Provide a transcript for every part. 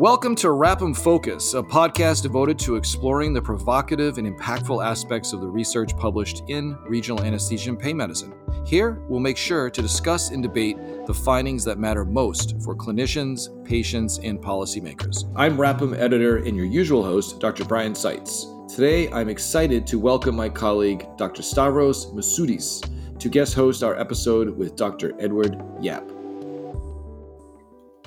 Welcome to RAPM Focus, a podcast devoted to exploring the provocative and impactful aspects of the research published in regional anesthesia and pain medicine. Here, we'll make sure to discuss and debate the findings that matter most for clinicians, patients, and policymakers. I'm RAPM editor and your usual host, Dr. Brian Sites. Today, I'm excited to welcome my colleague, Dr. Stavros Memtsoudis, to guest host our episode with Dr. Edward Yap.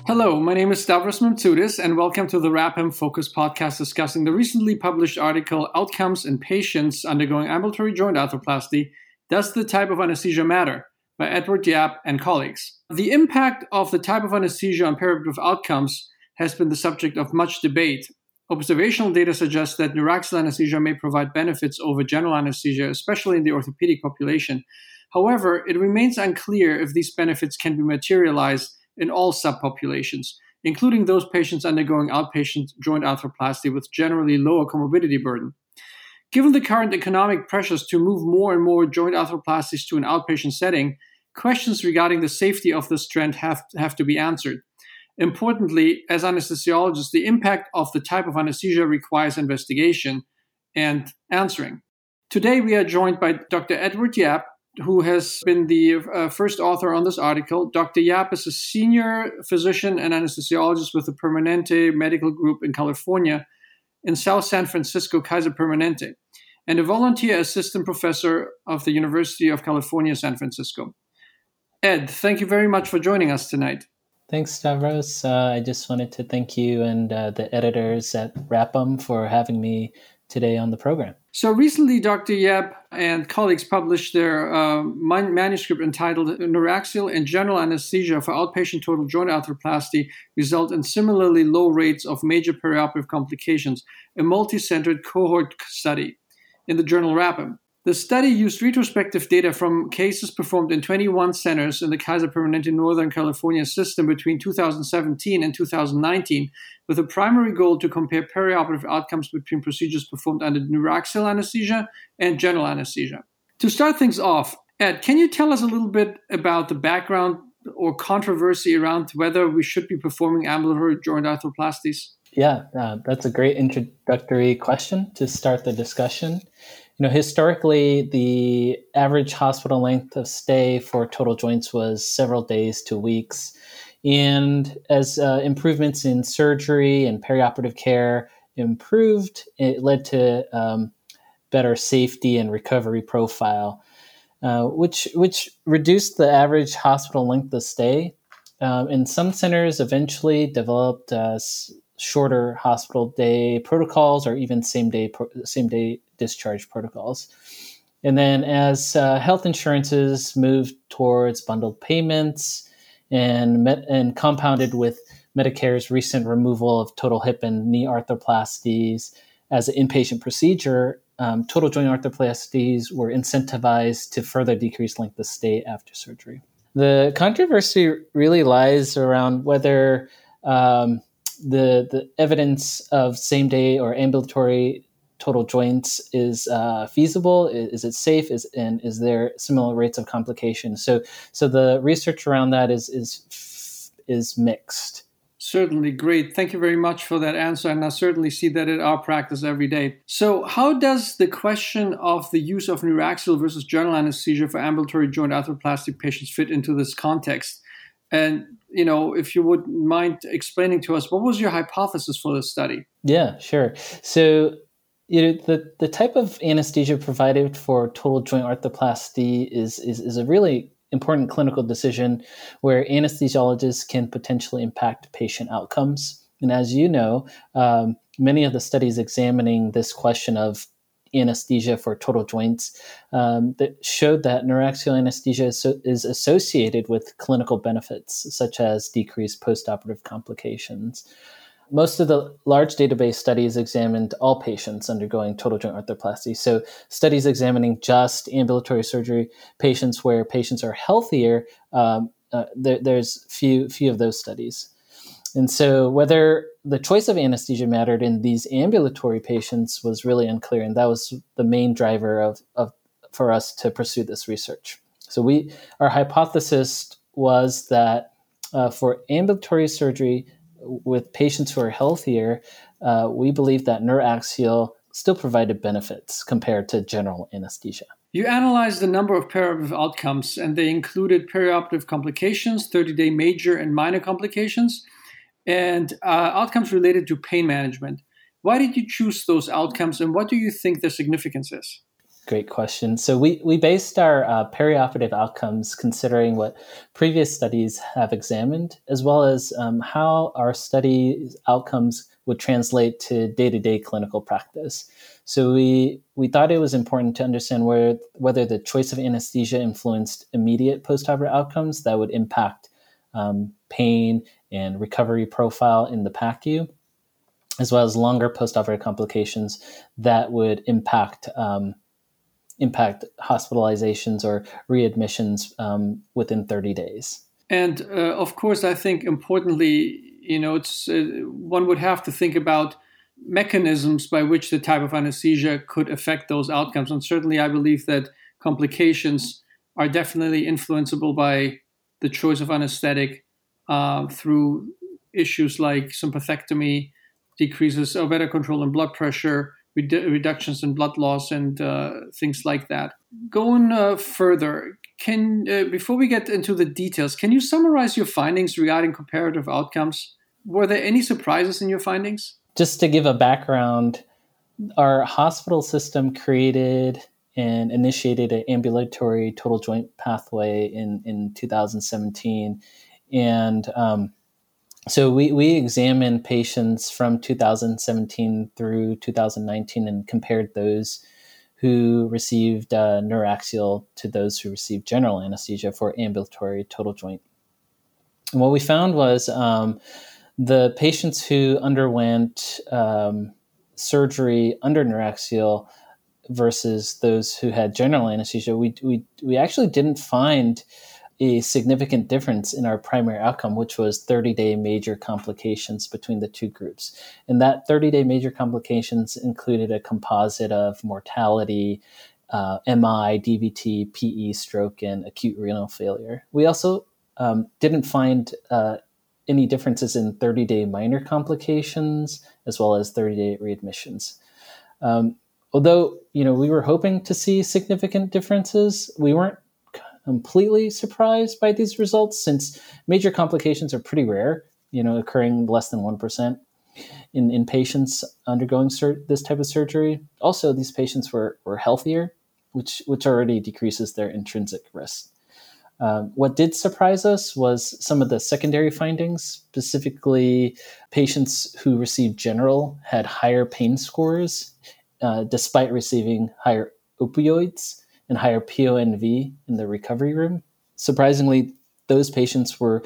Hello, my name is Stavros Memtsoudis, and welcome to the RAPM Focus podcast discussing the recently published article Outcomes in Patients Undergoing Ambulatory Joint Arthroplasty Does the Type of Anesthesia Matter? by Edward Yap and colleagues. The impact of the type of anesthesia on perioperative outcomes has been the subject of much debate, Observational data suggests that neuraxial anesthesia may provide benefits over general anesthesia, especially in the orthopedic population. However, it remains unclear if these benefits can be materialized in all subpopulations, including those patients undergoing outpatient joint arthroplasty with generally lower comorbidity burden. Given the current economic pressures to move more and more joint arthroplasties to an outpatient setting, questions regarding the safety of this trend have, have to be answered. Importantly, as anesthesiologists, the impact of the type of anesthesia requires investigation and answering. Today, we are joined by Dr. Edward Yap, who has been the uh, first author on this article. Dr. Yap is a senior physician and anesthesiologist with the Permanente Medical Group in California in South San Francisco, Kaiser Permanente, and a volunteer assistant professor of the University of California, San Francisco. Ed, thank you very much for joining us tonight. Thanks, Stavros. Uh, I just wanted to thank you and uh, the editors at RAPM for having me today on the program. So recently, Dr. Yap and colleagues published their uh, manuscript entitled Neuraxial and General Anesthesia for Outpatient Total Joint Arthroplasty Result in Similarly Low Rates of Major Perioperative Complications, a multi-centered cohort study in the journal RAPM. The study used retrospective data from cases performed in 21 centers in the Kaiser Permanente Northern California system between 2017 and 2019, with a primary goal to compare perioperative outcomes between procedures performed under neuraxial anesthesia and general anesthesia. To start things off, Ed, can you tell us a little bit about the background or controversy around whether we should be performing ambulatory joint arthroplasties? Yeah, uh, that's a great introductory question to start the discussion you know, historically, the average hospital length of stay for total joints was several days to weeks. And as uh, improvements in surgery and perioperative care improved, it led to um, better safety and recovery profile, uh, which which reduced the average hospital length of stay. Um, and some centers eventually developed uh, shorter hospital day protocols or even same day same day discharge protocols. And then as uh, health insurances moved towards bundled payments and met, and compounded with Medicare's recent removal of total hip and knee arthroplasties as an inpatient procedure, um, total joint arthroplasties were incentivized to further decrease length of stay after surgery. The controversy really lies around whether um, the the evidence of same day or ambulatory total joints is uh, feasible? Is, is, it safe? Is and is there similar rates of complication? So so the research around that is is is mixed. Certainly, great. Thank you very much for that answer, and I certainly see that in our practice every day. So, how does the question of the use of neuraxial versus general anesthesia for ambulatory joint arthroplasty patients fit into this context? And you know, if you would mind explaining to us, what was your hypothesis for this study? Yeah, sure. So, you know, the, the type of anesthesia provided for total joint arthroplasty is, is, is a really important clinical decision where anesthesiologists can potentially impact patient outcomes. And as you know, um, many of the studies examining this question of anesthesia for total joints um, that showed that neuraxial anesthesia is, is, associated with clinical benefits such as decreased postoperative complications. Most of the large database studies examined all patients undergoing total joint arthroplasty. So, studies examining just ambulatory surgery patients where patients are healthier, um, uh, there, there's few few of those studies. And so, whether the choice of anesthesia mattered in these ambulatory patients was really unclear, and that was the main driver of, of for us to pursue this research. So, we our hypothesis was that uh, for ambulatory surgery, with patients who are healthier, uh, we believe that neuraxial still provided benefits compared to general anesthesia. You analyzed a number of perioperative outcomes, and they included perioperative complications, 30 day major and minor complications, and uh, outcomes related to pain management. Why did you choose those outcomes, and what do you think their significance is? Great question. So we, we based our uh, perioperative outcomes considering what previous studies have examined, as well as um, how our study outcomes would translate to day-to-day clinical practice. So we we thought it was important to understand where, whether the choice of anesthesia influenced immediate postoperative outcomes that would impact um, pain and recovery profile in the PACU, as well as longer postoperative complications that would impact um, impact hospitalizations or readmissions um, within 30 days. And uh, of course, I think importantly, you know, it's uh, one would have to think about mechanisms by which the type of anesthesia could affect those outcomes. And certainly, I believe that complications are definitely influenceable by the choice of anesthetic uh, through issues like sympathectomy, decreases or better control in blood pressure, redu- reductions in blood loss and uh, things like that. Going uh, further, can uh, before we get into the details, can you summarize your findings regarding comparative outcomes? Were there any surprises in your findings? Just to give a background, our hospital system created and initiated an ambulatory total joint pathway in, in 2017. And um, so we, we examined patients from 2017 through 2019 and compared those who received uh, neuraxial to those who received general anesthesia for ambulatory total joint. And what we found was um, the patients who underwent um, surgery under neuraxial versus those who had general anesthesia, we, we, we actually didn't find a significant difference in our primary outcome, which was 30 day major complications between the two groups. And that 30 day major complications included a composite of mortality, uh, MI, DVT, PE, stroke, and acute renal failure. We also um, didn't find uh, any differences in 30 day minor complications as well as 30 day readmissions. Um, although you know we were hoping to see significant differences, we weren't completely surprised by these results since major complications are pretty rare, you know, occurring less than 1% in, in patients undergoing sur- this type of surgery. Also, these patients were, were healthier, which, which already decreases their intrinsic risk. Um, what did surprise us was some of the secondary findings, specifically patients who received general had higher pain scores uh, despite receiving higher opioids and higher PONV in the recovery room. Surprisingly, those patients were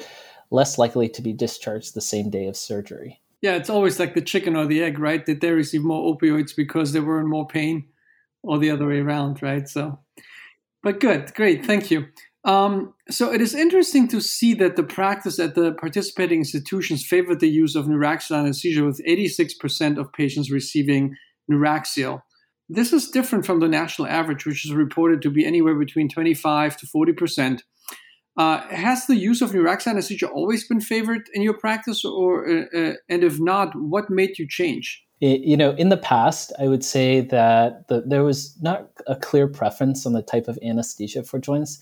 less likely to be discharged the same day of surgery. Yeah, it's always like the chicken or the egg, right? Did they receive more opioids because they were in more pain or the other way around, right? So, but good, great, thank you. Um, so it is interesting to see that the practice at the participating institutions favored the use of neuraxial anesthesia, with 86% of patients receiving neuraxial. This is different from the national average, which is reported to be anywhere between 25 to 40 percent. Uh, has the use of neuraxial anesthesia always been favored in your practice, or uh, uh, and if not, what made you change? It, you know, in the past, I would say that the, there was not a clear preference on the type of anesthesia for joints,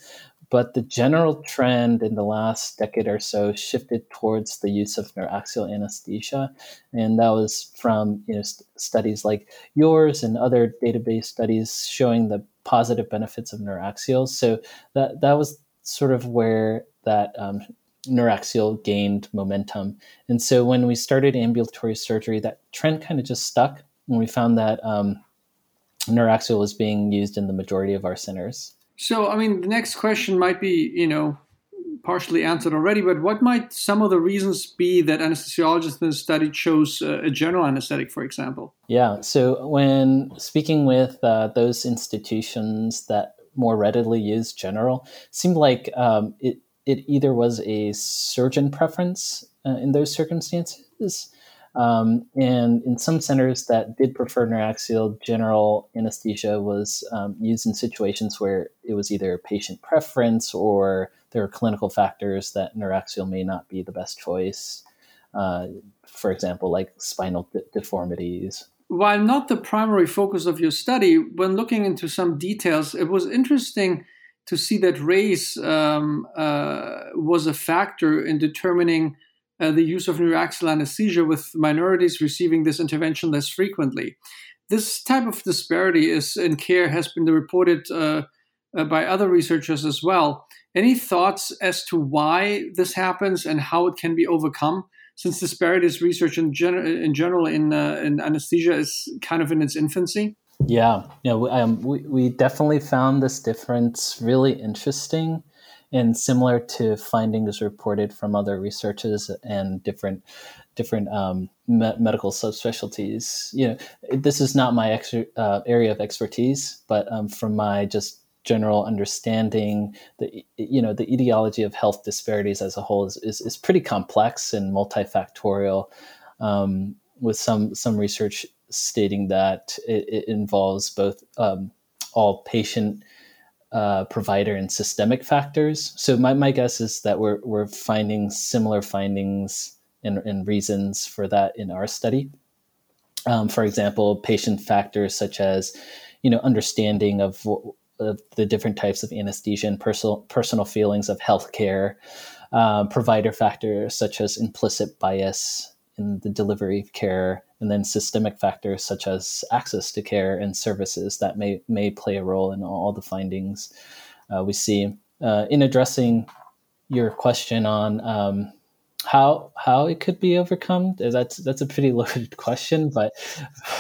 but the general trend in the last decade or so shifted towards the use of neuraxial anesthesia, and that was from you know st- studies like yours and other database studies showing the positive benefits of neuraxial. So that that was sort of where that um, neuraxial gained momentum. And so when we started ambulatory surgery, that trend kind of just stuck, and we found that um, neuraxial was being used in the majority of our centers. So, I mean, the next question might be, you know, partially answered already, but what might some of the reasons be that anesthesiologists in the study chose uh, a general anesthetic, for example? Yeah. So, when speaking with uh, those institutions that more readily use general, seemed like um, it it either was a surgeon preference uh, in those circumstances, um, and in some centers that did prefer neuraxial, general anesthesia was um, used in situations where it was either patient preference or there are clinical factors that neuraxial may not be the best choice. uh, for example, like spinal de- deformities. While not the primary focus of your study, when looking into some details, it was interesting to see that race um, uh, was a factor in determining uh, the use of neuraxial anesthesia with minorities receiving this intervention less frequently. This type of disparity is in care has been reported uh, uh, by other researchers as well. Any thoughts as to why this happens and how it can be overcome? Since disparities research in, gen- in general in, uh, in anesthesia is kind of in its infancy. Yeah, yeah, um, we, we definitely found this difference really interesting and similar to findings reported from other researchers and different different um, me- medical subspecialties. You know, this is not my ex- uh, area of expertise, but um, from my just general understanding, the you know the etiology of health disparities as a whole is is, is pretty complex and multifactorial. Um, with some some research stating that it, it involves both um, all patient uh, provider and systemic factors. So my, my guess is that we're, we're finding similar findings and, and reasons for that in our study. Um, for example, patient factors such as, you know, understanding of, of the different types of anesthesia and personal personal feelings of healthcare, um, provider factors such as implicit bias in the delivery of care, and then systemic factors such as access to care and services that may may play a role in all the findings uh, we see. Uh, in addressing your question on um, how how it could be overcome, that's that's a pretty loaded question, but,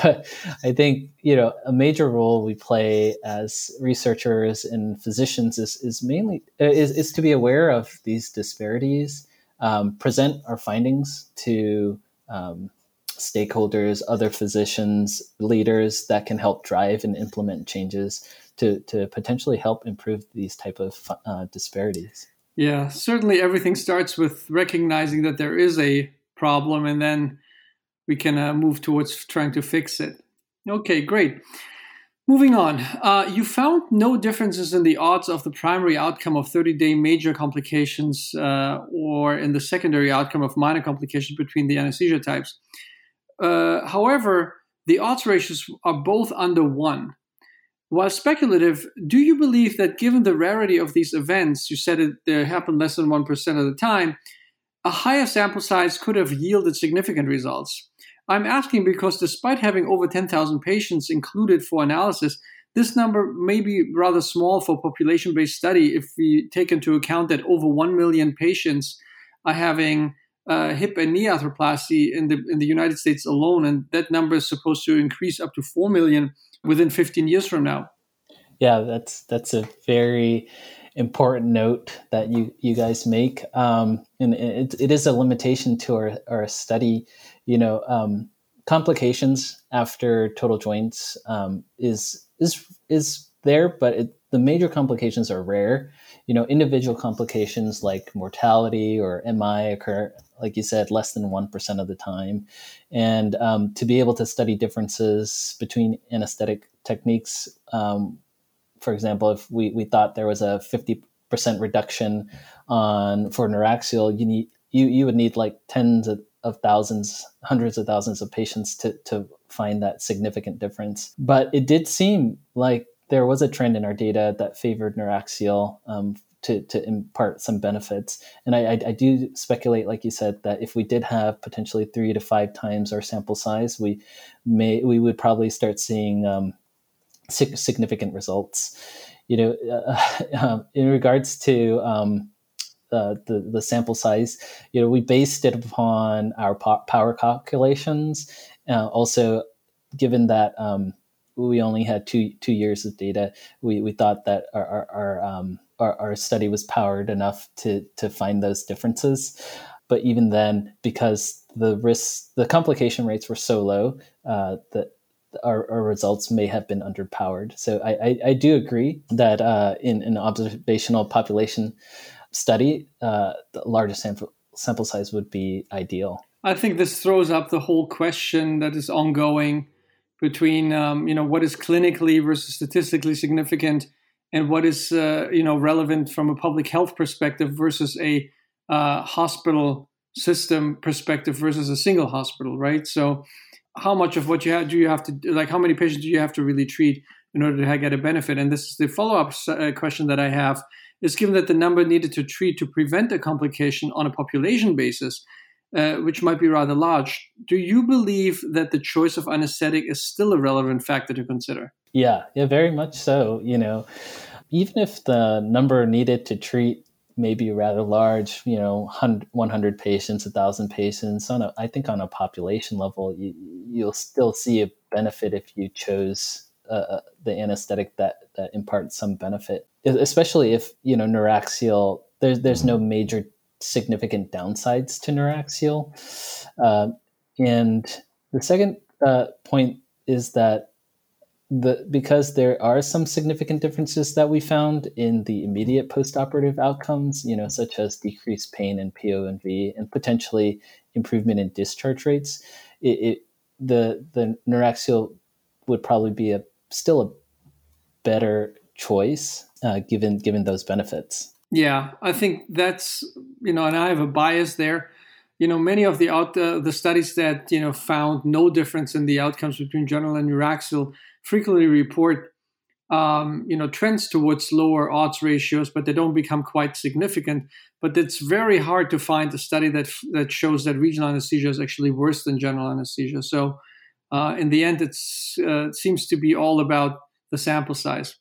but I think you know a major role we play as researchers and physicians is is mainly uh, is is to be aware of these disparities, um, present our findings to um, stakeholders, other physicians, leaders that can help drive and implement changes to, to potentially help improve these type of uh, disparities. Yeah, certainly everything starts with recognizing that there is a problem and then we can uh, move towards trying to fix it. Okay, great. Moving on, uh, you found no differences in the odds of the primary outcome of 30 day major complications uh, or in the secondary outcome of minor complications between the anesthesia types. Uh, however, the odds ratios are both under one. While speculative, do you believe that given the rarity of these events, you said it they happen less than 1% of the time, a higher sample size could have yielded significant results? I'm asking because despite having over 10,000 patients included for analysis, this number may be rather small for population based study if we take into account that over 1 million patients are having uh, hip and knee arthroplasty in the in the United States alone, and that number is supposed to increase up to 4 million within 15 years from now. Yeah, that's that's a very important note that you you guys make, um, and it, it is a limitation to our our study you know, um, complications after total joints um, is is is there, but it, the major complications are rare. You know, individual complications like mortality or MI occur, like you said, less than one percent of the time. And um, to be able to study differences between anesthetic techniques, um, for example, if we, we thought there was a fifty percent reduction on for neuraxial, you need you you would need like tens of of thousands, hundreds of thousands of patients to, to find that significant difference. But it did seem like there was a trend in our data that favored neuraxial um, to, to impart some benefits. And I, I, I, do speculate, like you said, that if we did have potentially three to five times our sample size, we may we would probably start seeing um, significant results. You know, uh, in regards to um, uh, the the sample size. You know, we based it upon our power calculations. Uh, also, given that um, we only had two two years of data, we, we thought that our our our, um, our, our study was powered enough to to find those differences. But even then, because the risk, the complication rates were so low, uh, that our, our, results may have been underpowered. So I, I, I do agree that uh, in an observational population, study, uh, the largest sample, sample size would be ideal. I think this throws up the whole question that is ongoing between um, you know what is clinically versus statistically significant and what is uh, you know relevant from a public health perspective versus a uh, hospital system perspective versus a single hospital, right? So, how much of what you have do you have to like? How many patients do you have to really treat in order to get a benefit? And this is the follow up uh, question that I have: is given that the number needed to treat to prevent a complication on a population basis, uh, which might be rather large, do you believe that the choice of anesthetic is still a relevant factor to consider? Yeah, yeah, very much so. You know, even if the number needed to treat may be rather large, you know, 100 patients, 1,000 patients, on a, I think on a population level, you, you'll still see a benefit if you chose uh, uh, the anesthetic that, that imparts some benefit, especially if, you know, neuraxial, there's, there's no major significant downsides to neuraxial. Uh, and the second uh, point is that the because there are some significant differences that we found in the immediate postoperative outcomes, you know, such as decreased pain and PONV and potentially improvement in discharge rates. It, it the the neuraxial would probably be a still a better choice uh, given given those benefits. Yeah, I think that's you know, and I have a bias there. You know, many of the out uh, the studies that you know found no difference in the outcomes between general and neuraxial frequently report um, you know trends towards lower odds ratios, but they don't become quite significant. But it's very hard to find a study that that shows that regional anesthesia is actually worse than general anesthesia. So uh, in the end, uh, it seems to be all about the sample size.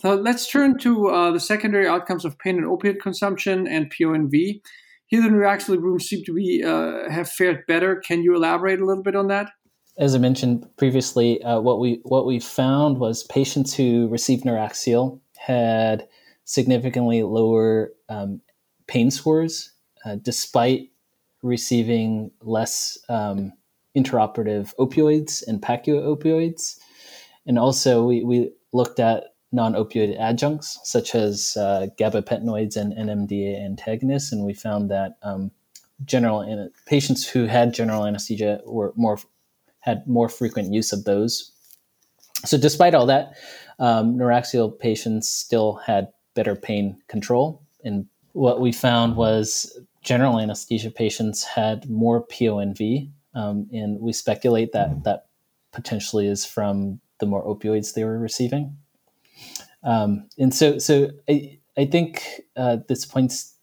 So let's turn to uh, the secondary outcomes of pain and opiate consumption and PONV. Here, the neuraxial groups seem to be uh, have fared better. Can you elaborate a little bit on that? as I mentioned previously, uh, what we what we found was patients who received Neuraxial had significantly lower um, pain scores, uh, despite receiving less um, intraoperative opioids and PACU opioids. And also, we, we looked at non-opioid adjuncts such as uh, gabapentinoids and NMDA antagonists, and we found that um, general patients who had general anesthesia were more had more frequent use of those. So, despite all that, um, neuraxial patients still had better pain control. And what we found was general anesthesia patients had more PONV. Um, and we speculate that that potentially is from the more opioids they were receiving. Um, and so, so I, I think uh, this points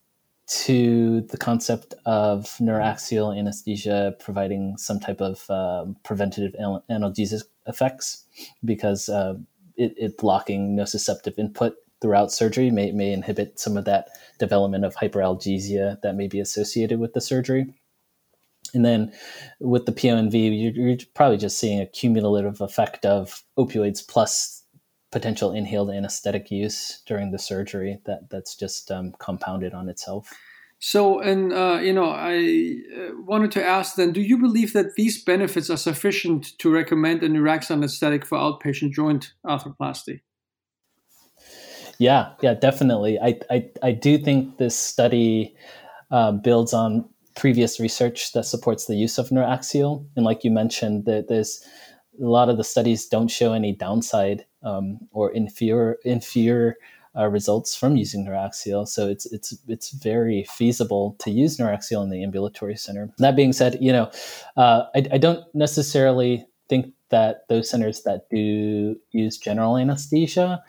to the concept of neuraxial anesthesia providing some type of um, preventative analgesic effects because uh, it, it, blocking nociceptive input throughout surgery may, may inhibit some of that development of hyperalgesia that may be associated with the surgery. And then with the PONV, you're, you're probably just seeing a cumulative effect of opioids plus potential inhaled anesthetic use during the surgery that that's just um, compounded on itself. So, and uh, you know, I uh, wanted to ask then: Do you believe that these benefits are sufficient to recommend a neuraxial anesthetic for outpatient joint arthroplasty? Yeah, yeah, definitely. I I, I do think this study uh, builds on previous research that supports the use of neuraxial, and like you mentioned, that there's a lot of the studies don't show any downside um, or inferior inferior uh, results from using neuraxial. So it's it's it's very feasible to use neuraxial in the ambulatory center. That being said, you know, uh, I, I don't necessarily think that those centers that do use general anesthesia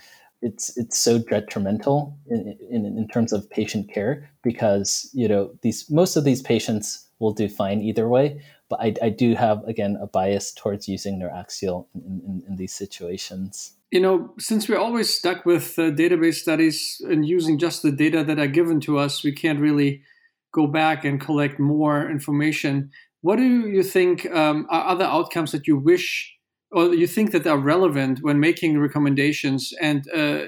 it's it's so detrimental in, in, in, terms of patient care because you know these most of these patients will do fine either way but I, I do have again a bias towards using neuraxial in, in, in these situations you know, since we're always stuck with uh, database studies and using just the data that are given to us, we can't really go back and collect more information. What do you think um, are other outcomes that you wish or you think that are relevant when making recommendations? And uh,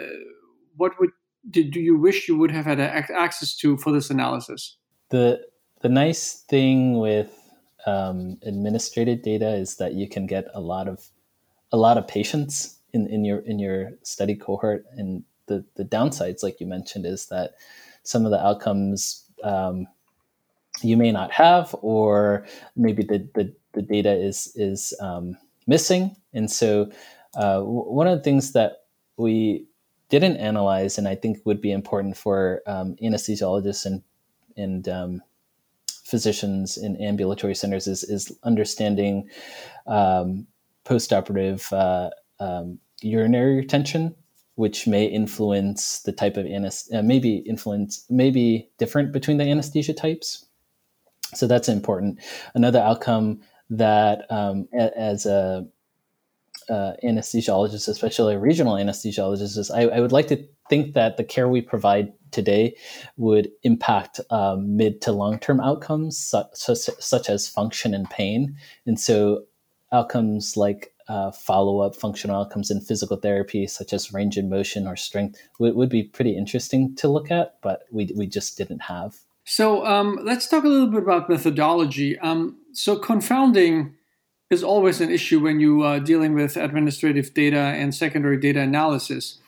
what would do you wish you would have had access to for this analysis? The the nice thing with um, administrative data is that you can get a lot of a lot of patients in, in your in your study cohort. And the the downsides like you mentioned is that some of the outcomes um, you may not have or maybe the the, the data is is um, missing. And so uh, one of the things that we didn't analyze and I think would be important for um, anesthesiologists and and um, physicians in ambulatory centers is, is understanding um, postoperative uh, um, urinary retention, which may influence the type of anesthesia, uh, maybe influence, maybe different between the anesthesia types. So that's important. Another outcome that, um, as a uh, anesthesiologist, especially a regional anesthesiologist, is I, I, would like to think that the care we provide today would impact um, mid to long term outcomes, such, such, such, as function and pain. And so, outcomes like uh, follow up functional outcomes in physical therapy, such as range of motion or strength, would, would be pretty interesting to look at, but we, we just didn't have. So, um, let's talk a little bit about methodology. Um, so, confounding is always an issue when you are uh, dealing with administrative data and secondary data analysis.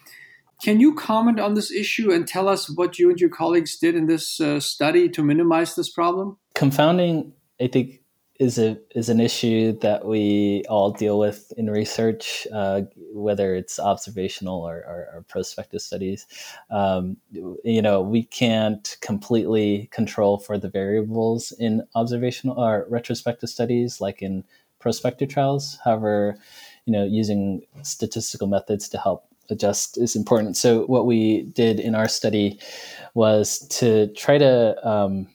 Can you comment on this issue and tell us what you and your colleagues did in this uh, study to minimize this problem? Confounding, I think, is a is an issue that we all deal with in research, uh, whether it's observational or, or, or prospective studies. Um, you know, we can't completely control for the variables in observational or retrospective studies, like in prospective trials. However, you know, using statistical methods to help adjust is important. So what we did in our study was to try to um,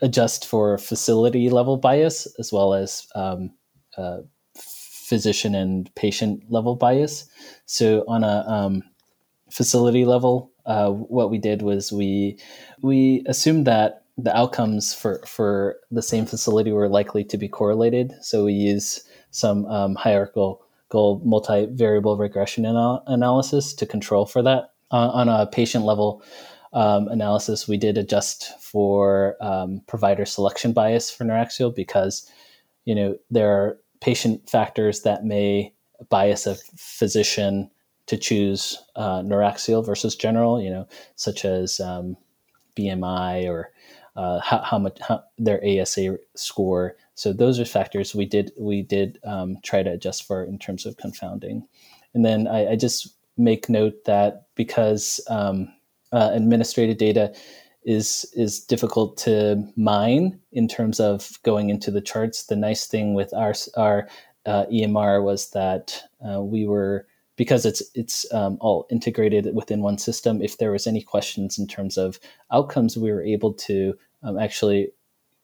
adjust for facility level bias as well as um, uh, physician and patient level bias. So on a um, facility level, uh, what we did was we we assumed that the outcomes for for the same facility were likely to be correlated. So we use some um, hierarchical multivariable regression anal- analysis to control for that. Uh, on a patient level um, analysis, we did adjust for um, provider selection bias for neuraxial because you know there are patient factors that may bias a physician to choose uh, neuraxial versus general. You know, such as um, BMI or uh, how, how, much how, their ASA score. So those are factors we did we did um, try to adjust for in terms of confounding. And then I, I just make note that because um, uh, administrative data is is difficult to mine in terms of going into the charts. The nice thing with our our uh, EMR was that uh, we were because it's it's um, all integrated within one system. If there was any questions in terms of outcomes, we were able to um, actually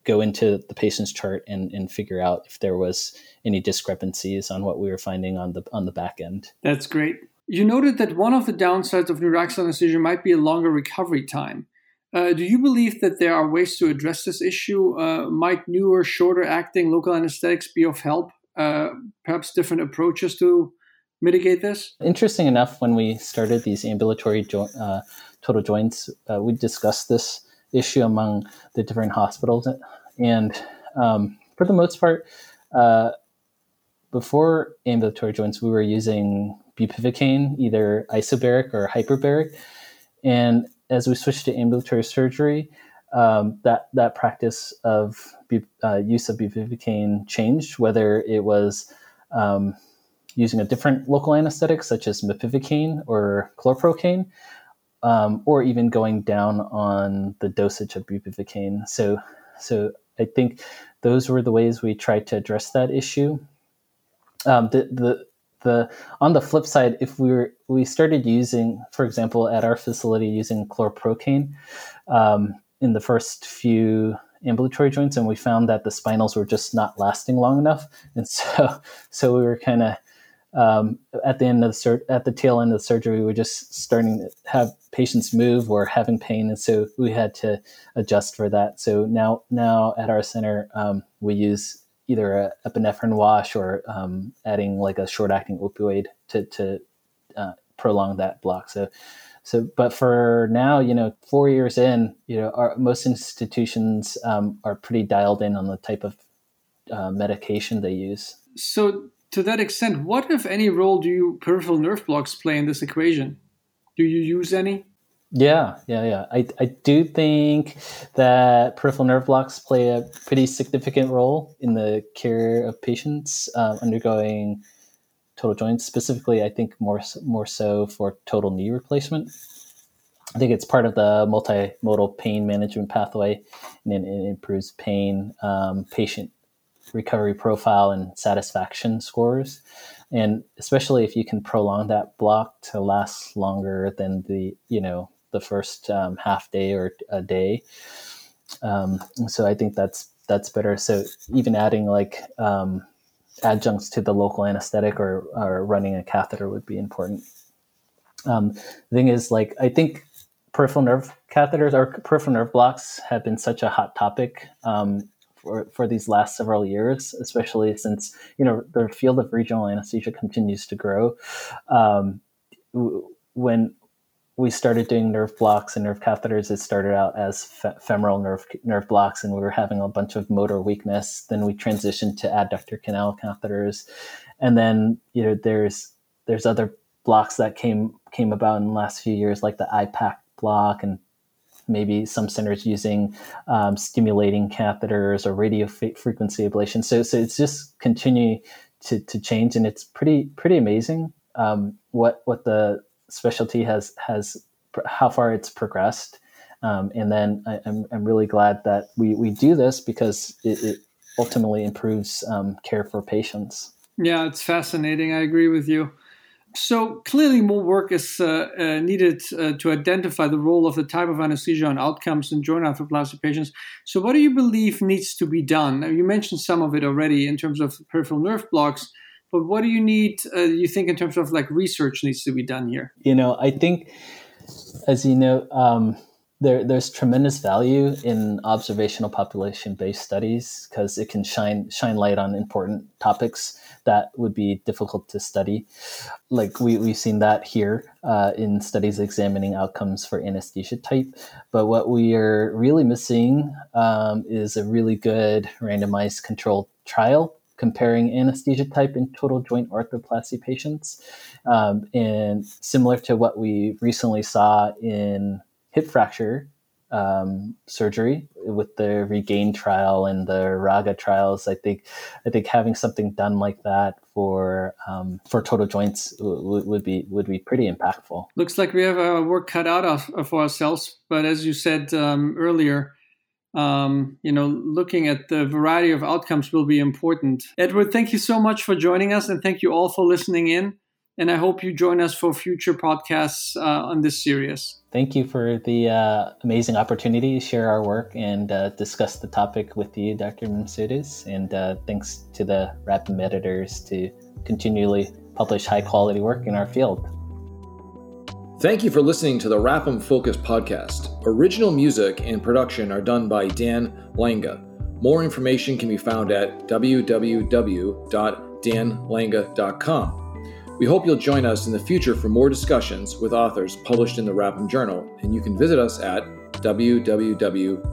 go into the patient's chart and, and figure out if there was any discrepancies on what we were finding on the on the back end. That's great. You noted that one of the downsides of neuraxial anesthesia might be a longer recovery time. Uh, do you believe that there are ways to address this issue? Uh, might newer, shorter acting local anesthetics be of help? Uh, perhaps different approaches to mitigate this? Interesting enough, when we started these ambulatory jo- uh, total joints, uh, we discussed this issue among the different hospitals. And um, for the most part, uh, before ambulatory joints, we were using bupivacaine, either isobaric or hyperbaric. And as we switched to ambulatory surgery, um, that that practice of uh, use of bupivacaine changed, whether it was um, using a different local anesthetic such as mepivacaine or chloroprocaine, um, or even going down on the dosage of bupivacaine. So, so I think those were the ways we tried to address that issue. Um, the, the the on the flip side, if we were we started using, for example, at our facility using chloroprocaine um, in the first few ambulatory joints, and we found that the spinals were just not lasting long enough, and so so we were kind of um, at the end of the sur- at the tail end of the surgery, we were just starting to have patients move or having pain, and so we had to adjust for that. So now, now at our center, um, we use either a epinephrine wash or um, adding like a short-acting opioid to to uh, prolong that block. So, so but for now, you know, four years in, you know, our, most institutions um, are pretty dialed in on the type of uh, medication they use. So to that extent, what, if any, role do you peripheral nerve blocks play in this equation? Do you use any? Yeah, yeah, yeah. I, I do think that peripheral nerve blocks play a pretty significant role in the care of patients uh, undergoing total joints. Specifically, I think more more so for total knee replacement. I think it's part of the multimodal pain management pathway, and it, it improves pain, um, patient recovery profile, and satisfaction scores. And especially if you can prolong that block to last longer than the you know the first um, half day or a day. Um, so I think that's that's better. So even adding like um, adjuncts to the local anesthetic or, or running a catheter would be important. Um, the thing is, like I think peripheral nerve catheters or peripheral nerve blocks have been such a hot topic um, for, for these last several years, especially since you know the field of regional anesthesia continues to grow. Um, when we started doing nerve blocks and nerve catheters, it started out as fe- femoral nerve nerve blocks, and we were having a bunch of motor weakness. Then we transitioned to adductor canal catheters, and then you know there's there's other blocks that came came about in the last few years, like the IPAC block and maybe some centers using um, stimulating catheters or radio frequency ablation. So, so it's just continuing to, to change, and it's pretty pretty amazing um, what what the specialty has has how far it's progressed. Um, and then I, am I'm, I'm really glad that we, we do this because it, it ultimately improves um, care for patients. Yeah, it's fascinating. I agree with you. So clearly, more work is uh, uh, needed uh, to identify the role of the type of anesthesia on outcomes in joint arthroplasty patients. So, what do you believe needs to be done? Now, you mentioned some of it already in terms of peripheral nerve blocks, but what do you need? Uh, you think in terms of like research needs to be done here? You know, I think, as you know. Um, there, there's tremendous value in observational population-based studies because it can shine shine light on important topics that would be difficult to study. Like we, we've seen that here uh, in studies examining outcomes for anesthesia type. But what we are really missing um, is a really good randomized controlled trial comparing anesthesia type in total joint arthroplasty patients. Um, and similar to what we recently saw in hip fracture um, surgery with the regain trial and the raga trials i think i think having something done like that for um, for total joints w- would be would be pretty impactful looks like we have our work cut out of, for ourselves but as you said um, earlier um, you know, looking at the variety of outcomes will be important. Edward, thank you so much for joining us, and thank you all for listening in. And I hope you join us for future podcasts uh, on this series. Thank you for the uh, amazing opportunity to share our work and uh, discuss the topic with you, Dr. Memtsoudis. And uh, thanks to the RAPM editors to continually publish high quality work in our field. Thank you for listening to the RAPM Focus podcast. Original music and production are done by Dan Langa. More information can be found at www.danlanga.com. We hope you'll join us in the future for more discussions with authors published in the RAPM Journal, and you can visit us at www.rapm.org.